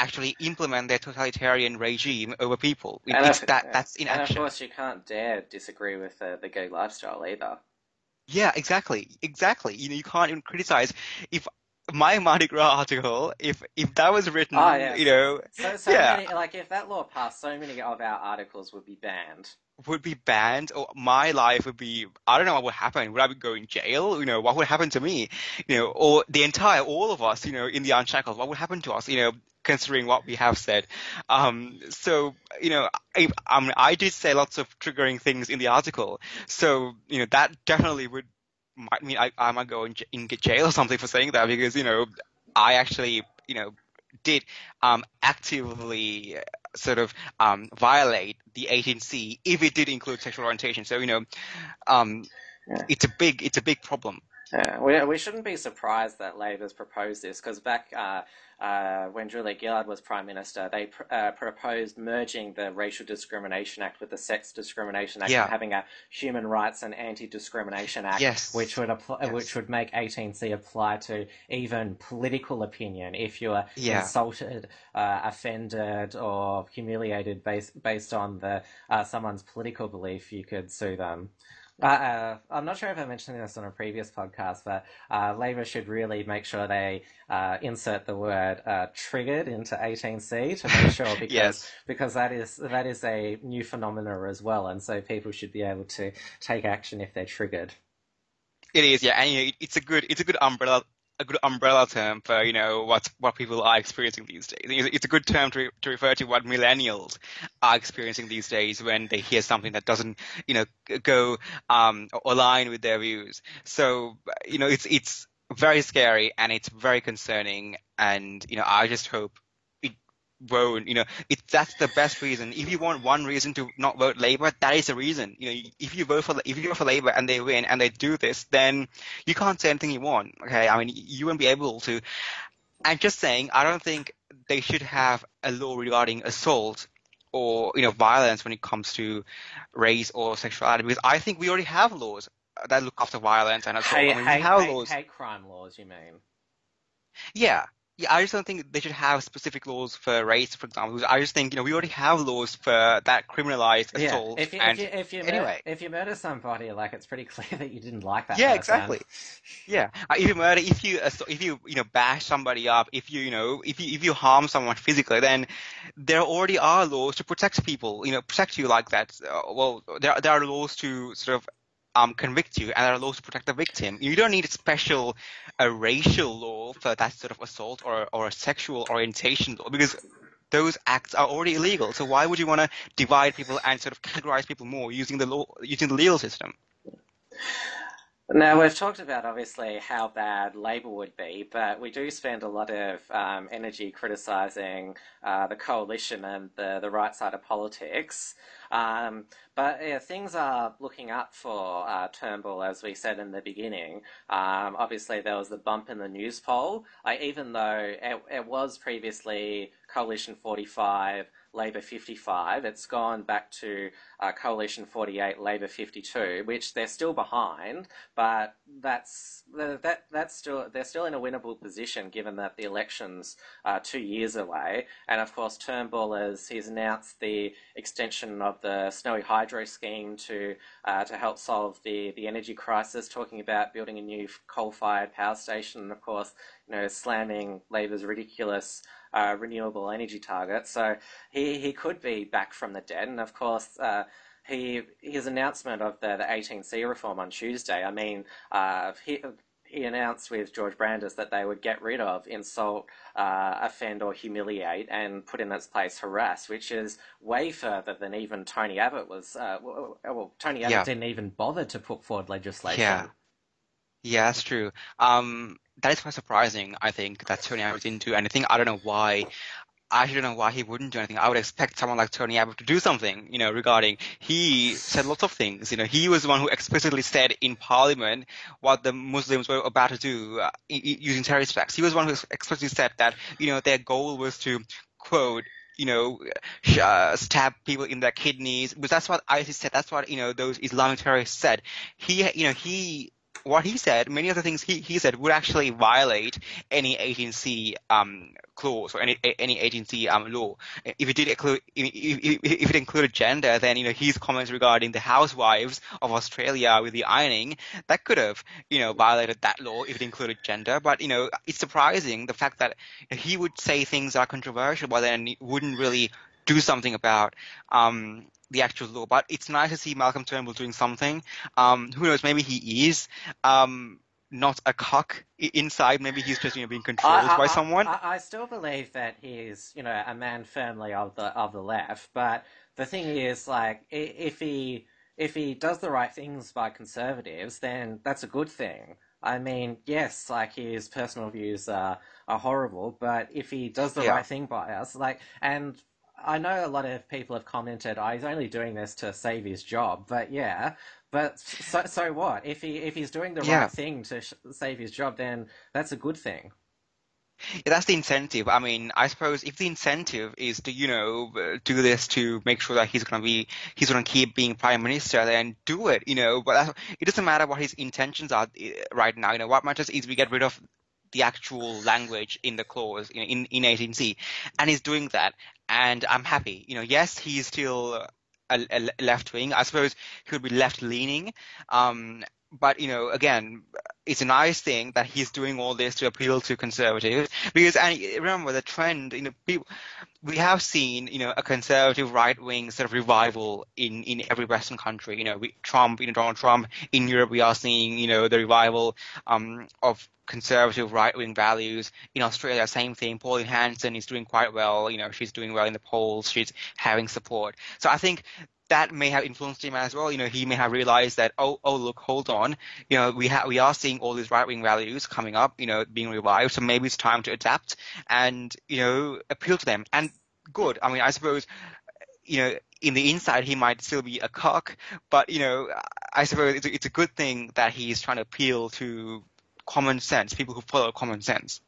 Speaker 2: actually implement their totalitarian regime over people.
Speaker 1: And
Speaker 2: it's
Speaker 1: of,
Speaker 2: that that's in
Speaker 1: and
Speaker 2: action.
Speaker 1: of course, you can't dare disagree with uh, the gay lifestyle either.
Speaker 2: Yeah, exactly, exactly. You know, you can't even criticize if my Mardi Gras article, if if that was written,
Speaker 1: oh, yeah.
Speaker 2: you know,
Speaker 1: so, so
Speaker 2: yeah.
Speaker 1: many, like if that law passed, so many of our articles would be banned.
Speaker 2: Would be banned, or my life would be. I don't know what would happen. Would I be going jail? You know, what would happen to me? You know, or the entire, all of us, you know, in the Unshackled, what would happen to us? You know, considering what we have said. Um, so, you know, I, I, mean, I did say lots of triggering things in the article. So, you know, that definitely would might mean I, I might go in, in jail or something for saying that because, you know, I actually, you know, did um, actively sort of um, violate the 18C if it did include sexual orientation. So, you know, um,
Speaker 1: yeah.
Speaker 2: it's a big, it's a big problem.
Speaker 1: Yeah, we, we shouldn't be surprised that Labor's proposed this because back uh, uh, when Julia Gillard was Prime Minister, they pr- uh, proposed merging the Racial Discrimination Act with the Sex Discrimination Act
Speaker 2: yeah.
Speaker 1: and having a Human Rights and Anti-Discrimination Act,
Speaker 2: yes.
Speaker 1: which would apply,
Speaker 2: yes.
Speaker 1: which would make 18C apply to even political opinion. If you are
Speaker 2: yeah.
Speaker 1: insulted, uh, offended, or humiliated based based on the uh, someone's political belief, you could sue them. Uh, I'm not sure if I mentioned this on a previous podcast, but uh, Labor should really make sure they uh, insert the word uh, "triggered" into 18C to make sure because
Speaker 2: yes.
Speaker 1: because that is that is a new phenomena as well, and so people should be able to take action if they're triggered.
Speaker 2: It is, yeah, and it's a good it's a good umbrella a good umbrella term for you know what what people are experiencing these days. It's a good term to to refer to what millennials are experiencing these days when they hear something that doesn't you know go um, align with their views. So you know it's it's very scary and it's very concerning, and you know I just hope vote. You know, it, that's the best reason. If you want one reason to not vote Labour, that is a reason. You know, if you vote for if you vote for Labour and they win and they do this, then you can't say anything you want. Okay, I mean, you won't be able to. I'm just saying, I don't think they should have a law regarding assault or you know violence when it comes to race or sexuality because I think we already have laws that look after violence and assault.
Speaker 1: Hate,
Speaker 2: I mean,
Speaker 1: hate, hate,
Speaker 2: laws.
Speaker 1: hate crime laws, you mean?
Speaker 2: Yeah, yeah, I just don't think they should have specific laws for race, for example. I just think you know we already have laws for that criminalize assault.
Speaker 1: Yeah, if you,
Speaker 2: and
Speaker 1: if you, if you
Speaker 2: anyway,
Speaker 1: mur- if you murder somebody, like it's pretty clear that you didn't like that.
Speaker 2: yeah,
Speaker 1: person.
Speaker 2: exactly. Yeah, uh, if you murder, if you if you you know bash somebody up, if you you know if you if you harm someone physically, then there already are laws to protect people. You know, protect you like that. Uh, well, there there are laws to sort of um, convict you, and there are laws to protect the victim. You don't need a special a racial law for that sort of assault or, or a sexual orientation law because those acts are already illegal. So why would you want to divide people and sort of categorize people more using the law, using the legal system?
Speaker 1: Now, we've talked about obviously how bad Labor would be, but we do spend a lot of um, energy criticising uh, the coalition and the, the right side of politics. Um, but yeah, things are looking up for uh, Turnbull, as we said in the beginning. Um, obviously, there was the bump in the Newspoll, like, even though it, it was previously Coalition 45 Labor 55. It's gone back to uh, Coalition 48, Labor 52, which they're still behind, but that's that that's still they're still in a winnable position given that the election's uh, two years away. And of course, Turnbull has he's announced the extension of the Snowy Hydro scheme to uh, to help solve the the energy crisis, talking about building a new coal-fired power station, and of course, you know, slamming Labor's ridiculous uh, renewable energy target. So he, he could be back from the dead. And of course, uh, he his announcement of the, the 18C reform on Tuesday, I mean, uh, he, he announced with George Brandis that they would get rid of insult, uh, offend, or humiliate, and put in its place harass, which is way further than even Tony Abbott was. Uh, well, well, Tony Abbott
Speaker 2: Yeah.
Speaker 1: didn't even bother to put forward legislation.
Speaker 2: Yeah. Yeah, that's true. Um, that is quite surprising, I think, that Tony Abbott didn't do anything. I don't know why. I don't know why he wouldn't do anything. I would expect someone like Tony Abbott to do something, you know, regarding, he said lots of things, you know, he was the one who explicitly said in parliament what the Muslims were about to do uh, using terrorist attacks. He was the one who explicitly said that, you know, their goal was to, quote, you know, uh, stab people in their kidneys. But that's what ISIS said. That's what, you know, those Islamic terrorists said. He, you know, he, what he said, many of the things he, he said would actually violate 18C um, clause or any 18C um, law. If it did include if, if, it included gender, then you know his comments regarding the housewives of Australia with the ironing that could have you know violated that law if it included gender. But you know it's surprising the fact that he would say things that are controversial, but then wouldn't really do something about um, the actual law. But it's nice to see Malcolm Turnbull doing something. Um, who knows? Maybe he is um, not a cock inside. Maybe he's just you know being controlled
Speaker 1: I, I-
Speaker 2: by someone.
Speaker 1: I, I still believe that he is, you know, a man firmly of the of the left. But the thing is, like, if he if he does the right things by conservatives, then that's a good thing. I mean, yes, like his personal views are are horrible, but if he does the
Speaker 2: Yeah.
Speaker 1: right thing by us, like, and I know a lot of people have commented, "Oh, he's only doing this to save his job," but yeah. But so, so what? If he if he's doing the
Speaker 2: Yeah.
Speaker 1: right thing to sh- save his job, then that's a good thing.
Speaker 2: Yeah, that's the incentive. I mean, I suppose if the incentive is to, you know, do this to make sure that he's gonna be, he's gonna keep being prime minister, then do it, you know. But that's, it doesn't matter what his intentions are uh, right now. You know, what matters is we get rid of the actual language in the clause, you know, in in 18C, and he's doing that, and I'm happy. You know, yes, he's still a, a left wing. I suppose he would be left leaning. Um, but you know, again, it's a nice thing that he's doing all this to appeal to conservatives because and remember the trend you know people we have seen you know a conservative right wing sort of revival in in every western country. You know we, trump you know donald trump in europe we are seeing you know the revival um of conservative right wing values. In australia same thing. Pauline hanson is doing quite well. You know she's doing well in the polls. She's having support. So i think that may have influenced him as well. You know, he may have realized that, oh, oh, look, hold on. You know, we ha- we are seeing all these right wing values coming up, you know, being revived. So maybe it's time to adapt and, you know, appeal to them. And good. I mean, I suppose, you know, in the inside, he might still be a cock, but, you know, I suppose it's a, it's a good thing that he's trying to appeal to common sense, people who follow common sense.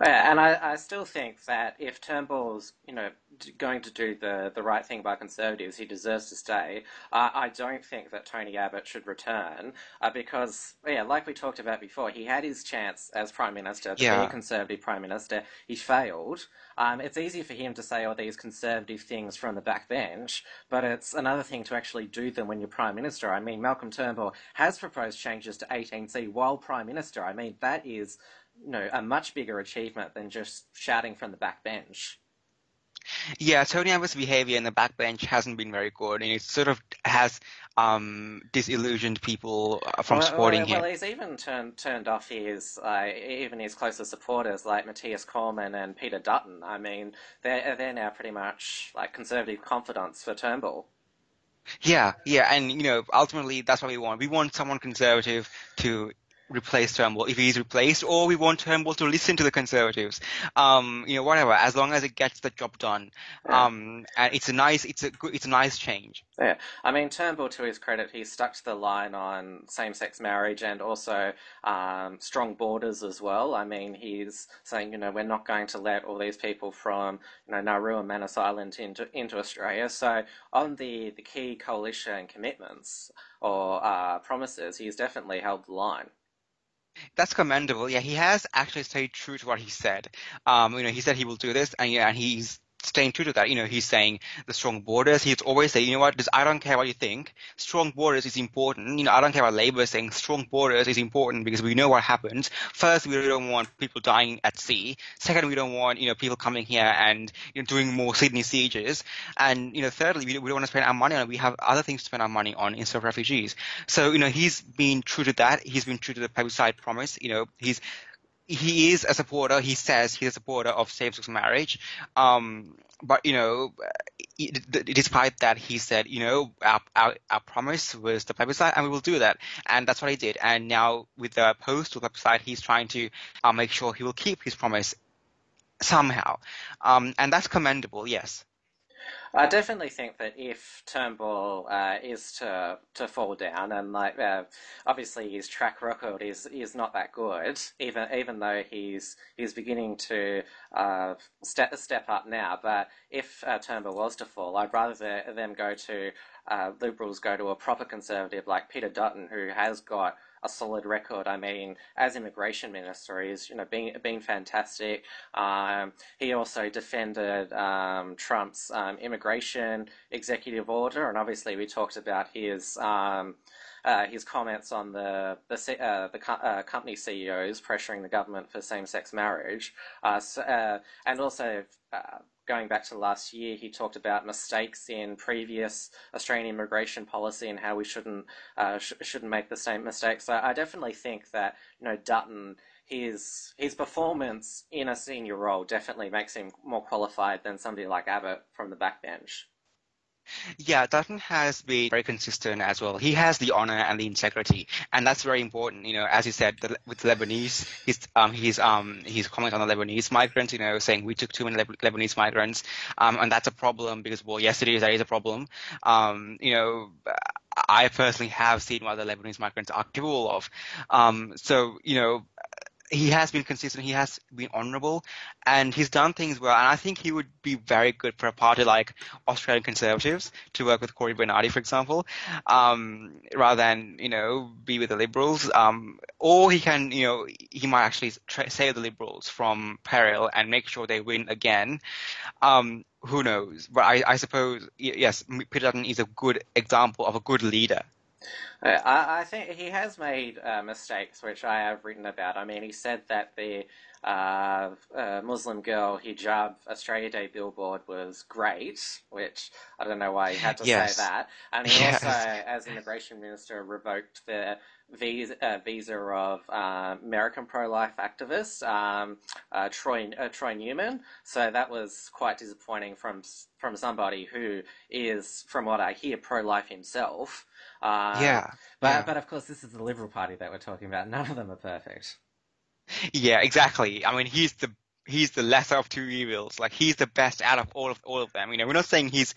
Speaker 1: Yeah, and I, I still think that if Turnbull's, you know, going to do the, the right thing by Conservatives, he deserves to stay. Uh, I don't think that Tony Abbott should return uh, because, yeah, like we talked about before, he had his chance as Prime Minister to be a Conservative Prime Minister. He failed. Um, it's easy for him to say all these conservative things from the backbench, but it's another thing to actually do them when you're Prime Minister. I mean, Malcolm Turnbull has proposed changes to 18C while Prime Minister. I mean, that is you know, a much bigger achievement than just shouting from the back bench.
Speaker 2: Yeah, Tony Abbott's behavior in the backbench hasn't been very good, and it sort of has um, disillusioned people uh, from
Speaker 1: well,
Speaker 2: supporting
Speaker 1: well,
Speaker 2: him.
Speaker 1: well, he's even turned turned off his uh, even his closest supporters like Matthias Cormann and Peter Dutton. I mean, they're they're now pretty much like conservative confidants for Turnbull.
Speaker 2: Yeah, yeah, and you know, ultimately that's what we want. We want someone conservative to replace Turnbull if he's replaced, or we want Turnbull to listen to the conservatives. Um, you know, whatever, as long as it gets the job done.
Speaker 1: Yeah.
Speaker 2: Um, and it's a nice, it's a good, it's a nice change.
Speaker 1: Yeah, I mean Turnbull, to his credit, he stuck to the line on same-sex marriage and also um, strong borders as well. I mean, he's saying, you know, we're not going to let all these people from, you know, Nauru and Manus Island into into Australia. So on the the key coalition commitments or uh, promises, he's definitely held the line.
Speaker 2: That's commendable. Yeah, he has actually stayed true to what he said. Um, you know, he said he will do this, and yeah, and he's staying true to that. You know, he's saying the strong borders. He's always saying, you know what, I don't care what you think. Strong borders is important. You know, I don't care about Labour saying. Strong borders is important because we know what happens. First, we don't want people dying at sea. Second, we don't want, you know, people coming here and, you know, doing more Sydney sieges. And, you know, thirdly, we, we don't want to spend our money on it. We have other things to spend our money on instead of refugees. So, you know, he's been true to that. He's been true to the plebiscite promise. You know, he's he is a supporter. He says he's a supporter of same-sex marriage. Um, but you know, despite that, he said, you know, our, our, our promise was the plebiscite, and we will do that, and that's what he did. And now with the postal plebiscite, he's trying to uh, make sure he will keep his promise somehow, um, and that's commendable. Yes.
Speaker 1: I definitely think that if Turnbull uh, is to to fall down, and like uh, obviously his track record is is not that good, even even though he's he's beginning to uh, step step up now. But if uh, Turnbull was to fall, I'd rather them go to uh, Liberals go to a proper conservative like Peter Dutton, who has got a solid record. I mean, as immigration minister, he's you know been been fantastic. Um, he also defended um, Trump's um, immigration executive order, and obviously we talked about his. Um, uh, his comments on the the, uh, the co- uh, company CEOs pressuring the government for same-sex marriage, uh, so, uh, and also uh, going back to last year, he talked about mistakes in previous Australian immigration policy and how we shouldn't uh, sh- shouldn't make the same mistakes. So I definitely think that you know Dutton his his performance in a senior role definitely makes him more qualified than somebody like Abbott from the backbench.
Speaker 2: Yeah, Dutton has been very consistent as well. He has the honor and the integrity, and that's very important. You know, as you said, the, with Lebanese, he's um he's um he's commenting on the Lebanese migrants. You know, saying we took too many Lebanese migrants, um, and that's a problem because well, yes, it is. That is a problem. Um, you know. I personally have seen what the Lebanese migrants are capable of. Um, so, you know, he has been consistent. He has been honourable, and he's done things well. And I think he would be very good for a party like Australian Conservatives to work with Cory Bernardi, for example, um, rather than you know be with the Liberals. Um, or he can, you know, he might actually tra- save the Liberals from peril and make sure they win again. Um, who knows? But I, I suppose yes, Peter Dutton is a good example of a good leader.
Speaker 1: I, I think he has made uh, mistakes, which I have written about. I mean, he said that the uh, uh, Muslim girl hijab Australia Day billboard was great, which I don't know why he had to yes. say that. And he yes. also, as immigration minister, revoked the visa, uh, visa of uh, American pro-life activist um, uh, Troy uh, Troy Newman. So that was quite disappointing from from somebody who is, from what I hear, pro-life himself.
Speaker 2: Um, yeah,
Speaker 1: but
Speaker 2: yeah.
Speaker 1: but of course, this is the Liberal Party that we're talking about. None of them are perfect.
Speaker 2: Yeah, exactly. I mean, he's the he's the lesser of two evils. Like he's the best out of all of all of them. You know, we're not saying he's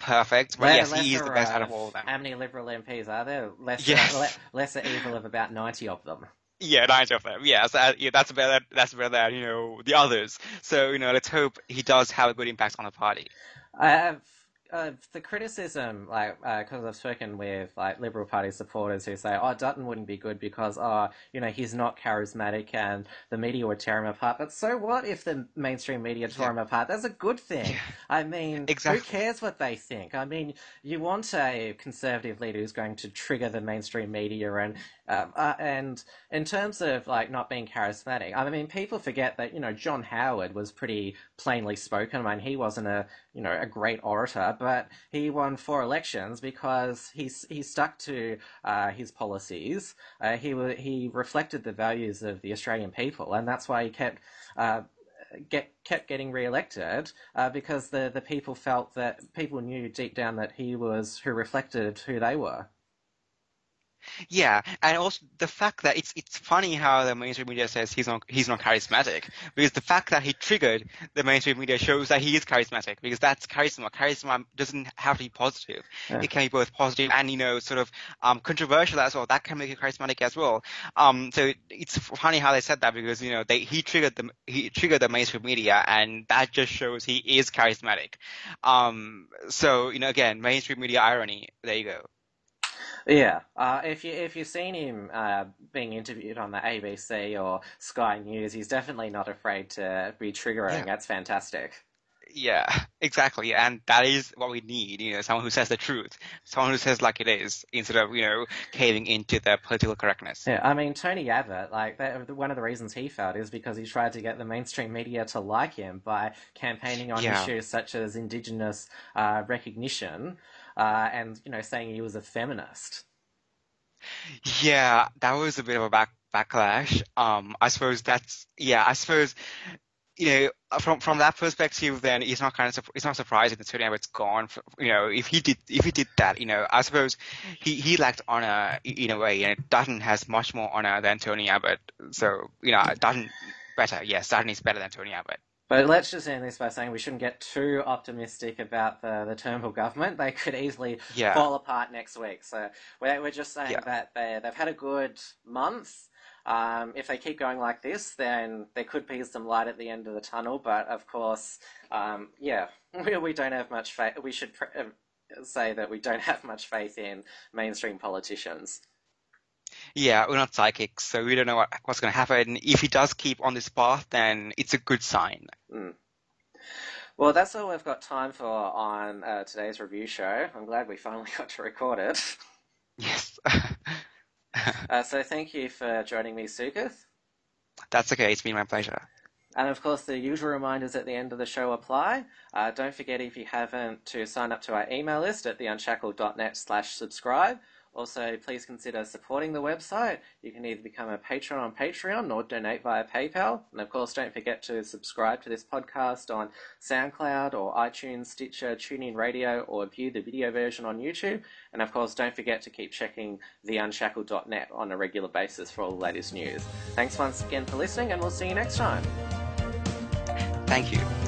Speaker 2: perfect, but yes, he is the best out of all of them.
Speaker 1: How many Liberal MPs are there? Lesser, yes. le- lesser evil of about ninety of them.
Speaker 2: Yeah, ninety of them. Yeah, so, uh, yeah, that's better. That's better than you know the others. So you know, let's hope he does have a good impact on the party.
Speaker 1: I uh, the criticism, like, because uh, I've spoken with like Liberal Party supporters who say, "Oh, Dutton wouldn't be good because, oh, you know, he's not charismatic and the media would tear him apart." But so what if the mainstream media tore yeah. him apart? That's a good thing. Yeah. I mean, exactly. who cares what they think? I mean, you want a conservative leader who's going to trigger the mainstream media and um, uh, and in terms of like not being charismatic, I mean, people forget that you know John Howard was pretty plainly spoken. I mean, he wasn't a you know a great orator, but he won four elections because he he stuck to uh, his policies. Uh, he he reflected the values of the Australian people, and that's why he kept. Uh, get kept getting re-elected uh, because the the people felt that people knew deep down that he was who reflected who they were.
Speaker 2: Yeah, and also the fact that it's it's funny how the mainstream media says he's not he's not charismatic because the fact that he triggered the mainstream media shows that he is charismatic because that's charisma. Charisma doesn't have to be positive; yeah. it can be both positive and you know sort of um, controversial as well. That can make you charismatic as well. Um, so it's funny how they said that because you know they he triggered the he triggered the mainstream media and that just shows he is charismatic. Um, so you know again mainstream media irony. There you go.
Speaker 1: Yeah, uh, if you if you've seen him uh, being interviewed on the ABC or Sky News, he's definitely not afraid to be triggering. Yeah. That's fantastic.
Speaker 2: Yeah, exactly. And that is what we need, you know, someone who says the truth, someone who says like it is, instead of, you know, caving into the political correctness.
Speaker 1: Yeah, I mean, Tony Abbott, like, that, one of the reasons he failed is because he tried to get the mainstream media to like him by campaigning on yeah. issues such as Indigenous uh, recognition uh, and, you know, saying he was a feminist.
Speaker 2: Yeah, that was a bit of a back backlash. Um, I suppose that's yeah. I suppose you know, from from that perspective, then it's not kind of it's not surprising that Tony Abbott's gone. For, you know, if he did if he did that, you know, I suppose he he lacked honor in a way, and Dutton has much more honor than Tony Abbott. So you know, Dutton better, yes, Dutton is better than Tony Abbott.
Speaker 1: But let's just end this by saying we shouldn't get too optimistic about the, the Turnbull government. They could easily yeah. fall apart next week. So we're, we're just saying yeah. that they, they've had a good month. Um, if they keep going like this, then there could be some light at the end of the tunnel. But of course, um, yeah, we, we don't have much faith. We should pre- uh, say that we don't have much faith in mainstream politicians.
Speaker 2: Yeah, we're not psychics, so we don't know what, what's going to happen. If he does keep on this path, then it's a good sign.
Speaker 1: Mm. Well, that's all we've got time for on uh, today's review show. I'm glad we finally got to record it.
Speaker 2: Yes.
Speaker 1: uh, so thank you for joining me, Sukath.
Speaker 2: That's okay. It's been my pleasure.
Speaker 1: And of course, the usual reminders at the end of the show apply. Uh, don't forget, if you haven't, to sign up to our email list at theunshackled.net slash subscribe. Also, please consider supporting the website. You can either become a patron on Patreon or donate via PayPal. And of course, don't forget to subscribe to this podcast on SoundCloud or iTunes, Stitcher, TuneIn Radio, or view the video version on YouTube. And of course, don't forget to keep checking theunshackled.net on a regular basis for all the latest news. Thanks once again for listening, and we'll see you next time.
Speaker 2: Thank you.